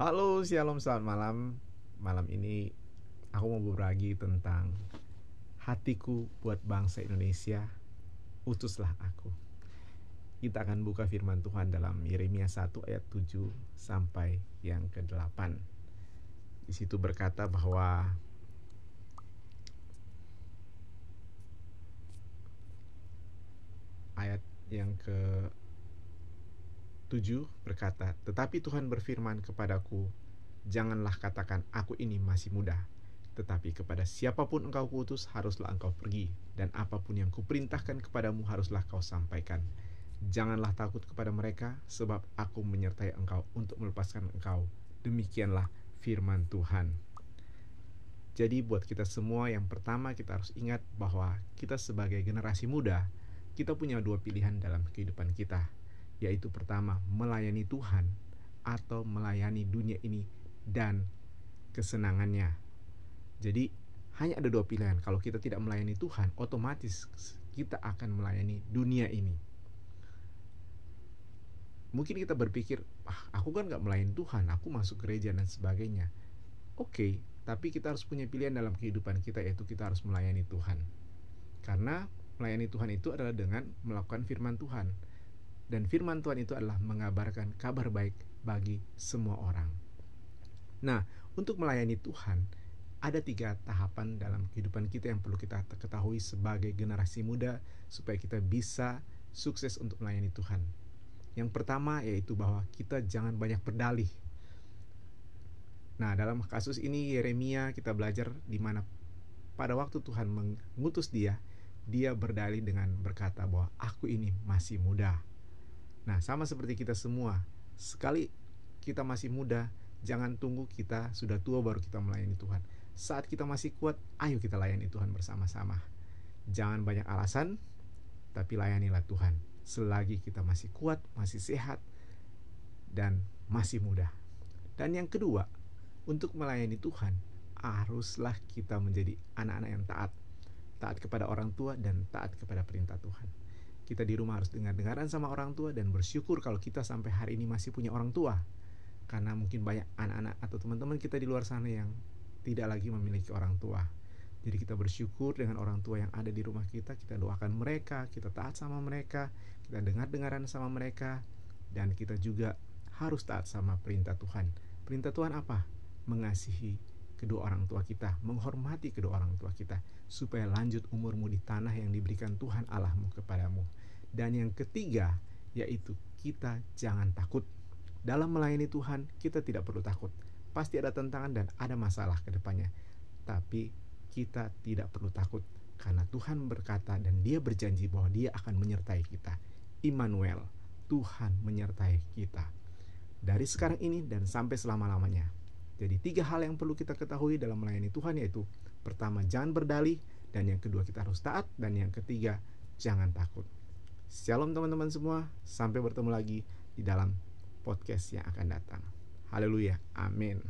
Halo, shalom, selamat malam. Malam ini aku mau berbagi tentang hatiku buat bangsa Indonesia. Utuslah aku. Kita akan buka firman Tuhan dalam Yeremia 1 ayat 7 sampai yang ke-8. Di situ berkata bahwa ayat yang ke 7 berkata, Tetapi Tuhan berfirman kepadaku, Janganlah katakan, aku ini masih muda. Tetapi kepada siapa pun engkau kuutus, haruslah engkau pergi. Dan apa pun yang kuperintahkan kepadamu, haruslah kau sampaikan. Janganlah takut kepada mereka, sebab aku menyertai engkau untuk melepaskan engkau. Demikianlah firman Tuhan. Jadi buat kita semua yang pertama kita harus ingat bahwa kita sebagai generasi muda, kita punya dua pilihan dalam kehidupan kita yaitu pertama melayani Tuhan atau melayani dunia ini dan kesenangannya. Jadi hanya ada dua pilihan. Kalau kita tidak melayani Tuhan, otomatis kita akan melayani dunia ini. Mungkin kita berpikir, ah, aku kan nggak melayani Tuhan, aku masuk gereja dan sebagainya. Oke, okay, tapi kita harus punya pilihan dalam kehidupan kita, yaitu kita harus melayani Tuhan. Karena melayani Tuhan itu adalah dengan melakukan firman Tuhan dan firman Tuhan itu adalah mengabarkan kabar baik bagi semua orang. Nah, untuk melayani Tuhan, ada tiga tahapan dalam kehidupan kita yang perlu kita ketahui sebagai generasi muda supaya kita bisa sukses untuk melayani Tuhan. Yang pertama yaitu bahwa kita jangan banyak berdalih. Nah, dalam kasus ini Yeremia kita belajar di mana pada waktu Tuhan mengutus dia, dia berdalih dengan berkata bahwa aku ini masih muda. Nah, sama seperti kita semua, sekali kita masih muda, jangan tunggu kita sudah tua baru kita melayani Tuhan. Saat kita masih kuat, ayo kita layani Tuhan bersama-sama. Jangan banyak alasan, tapi layanilah Tuhan. Selagi kita masih kuat, masih sehat, dan masih muda. Dan yang kedua, untuk melayani Tuhan, haruslah kita menjadi anak-anak yang taat. Taat kepada orang tua dan taat kepada perintah Tuhan kita di rumah harus dengar-dengaran sama orang tua dan bersyukur kalau kita sampai hari ini masih punya orang tua. Karena mungkin banyak anak-anak atau teman-teman kita di luar sana yang tidak lagi memiliki orang tua. Jadi kita bersyukur dengan orang tua yang ada di rumah kita, kita doakan mereka, kita taat sama mereka, kita dengar-dengaran sama mereka, dan kita juga harus taat sama perintah Tuhan. Perintah Tuhan apa? Mengasihi kedua orang tua kita, menghormati kedua orang tua kita, supaya lanjut umurmu di tanah yang diberikan Tuhan Allahmu kepadamu. Dan yang ketiga, yaitu kita jangan takut. Dalam melayani Tuhan, kita tidak perlu takut. Pasti ada tantangan dan ada masalah ke depannya. Tapi kita tidak perlu takut karena Tuhan berkata dan Dia berjanji bahwa Dia akan menyertai kita. Immanuel, Tuhan menyertai kita. Dari sekarang ini dan sampai selama-lamanya. Jadi tiga hal yang perlu kita ketahui dalam melayani Tuhan yaitu pertama jangan berdalih dan yang kedua kita harus taat dan yang ketiga jangan takut. Shalom teman-teman semua, sampai bertemu lagi di dalam podcast yang akan datang. Haleluya, amin.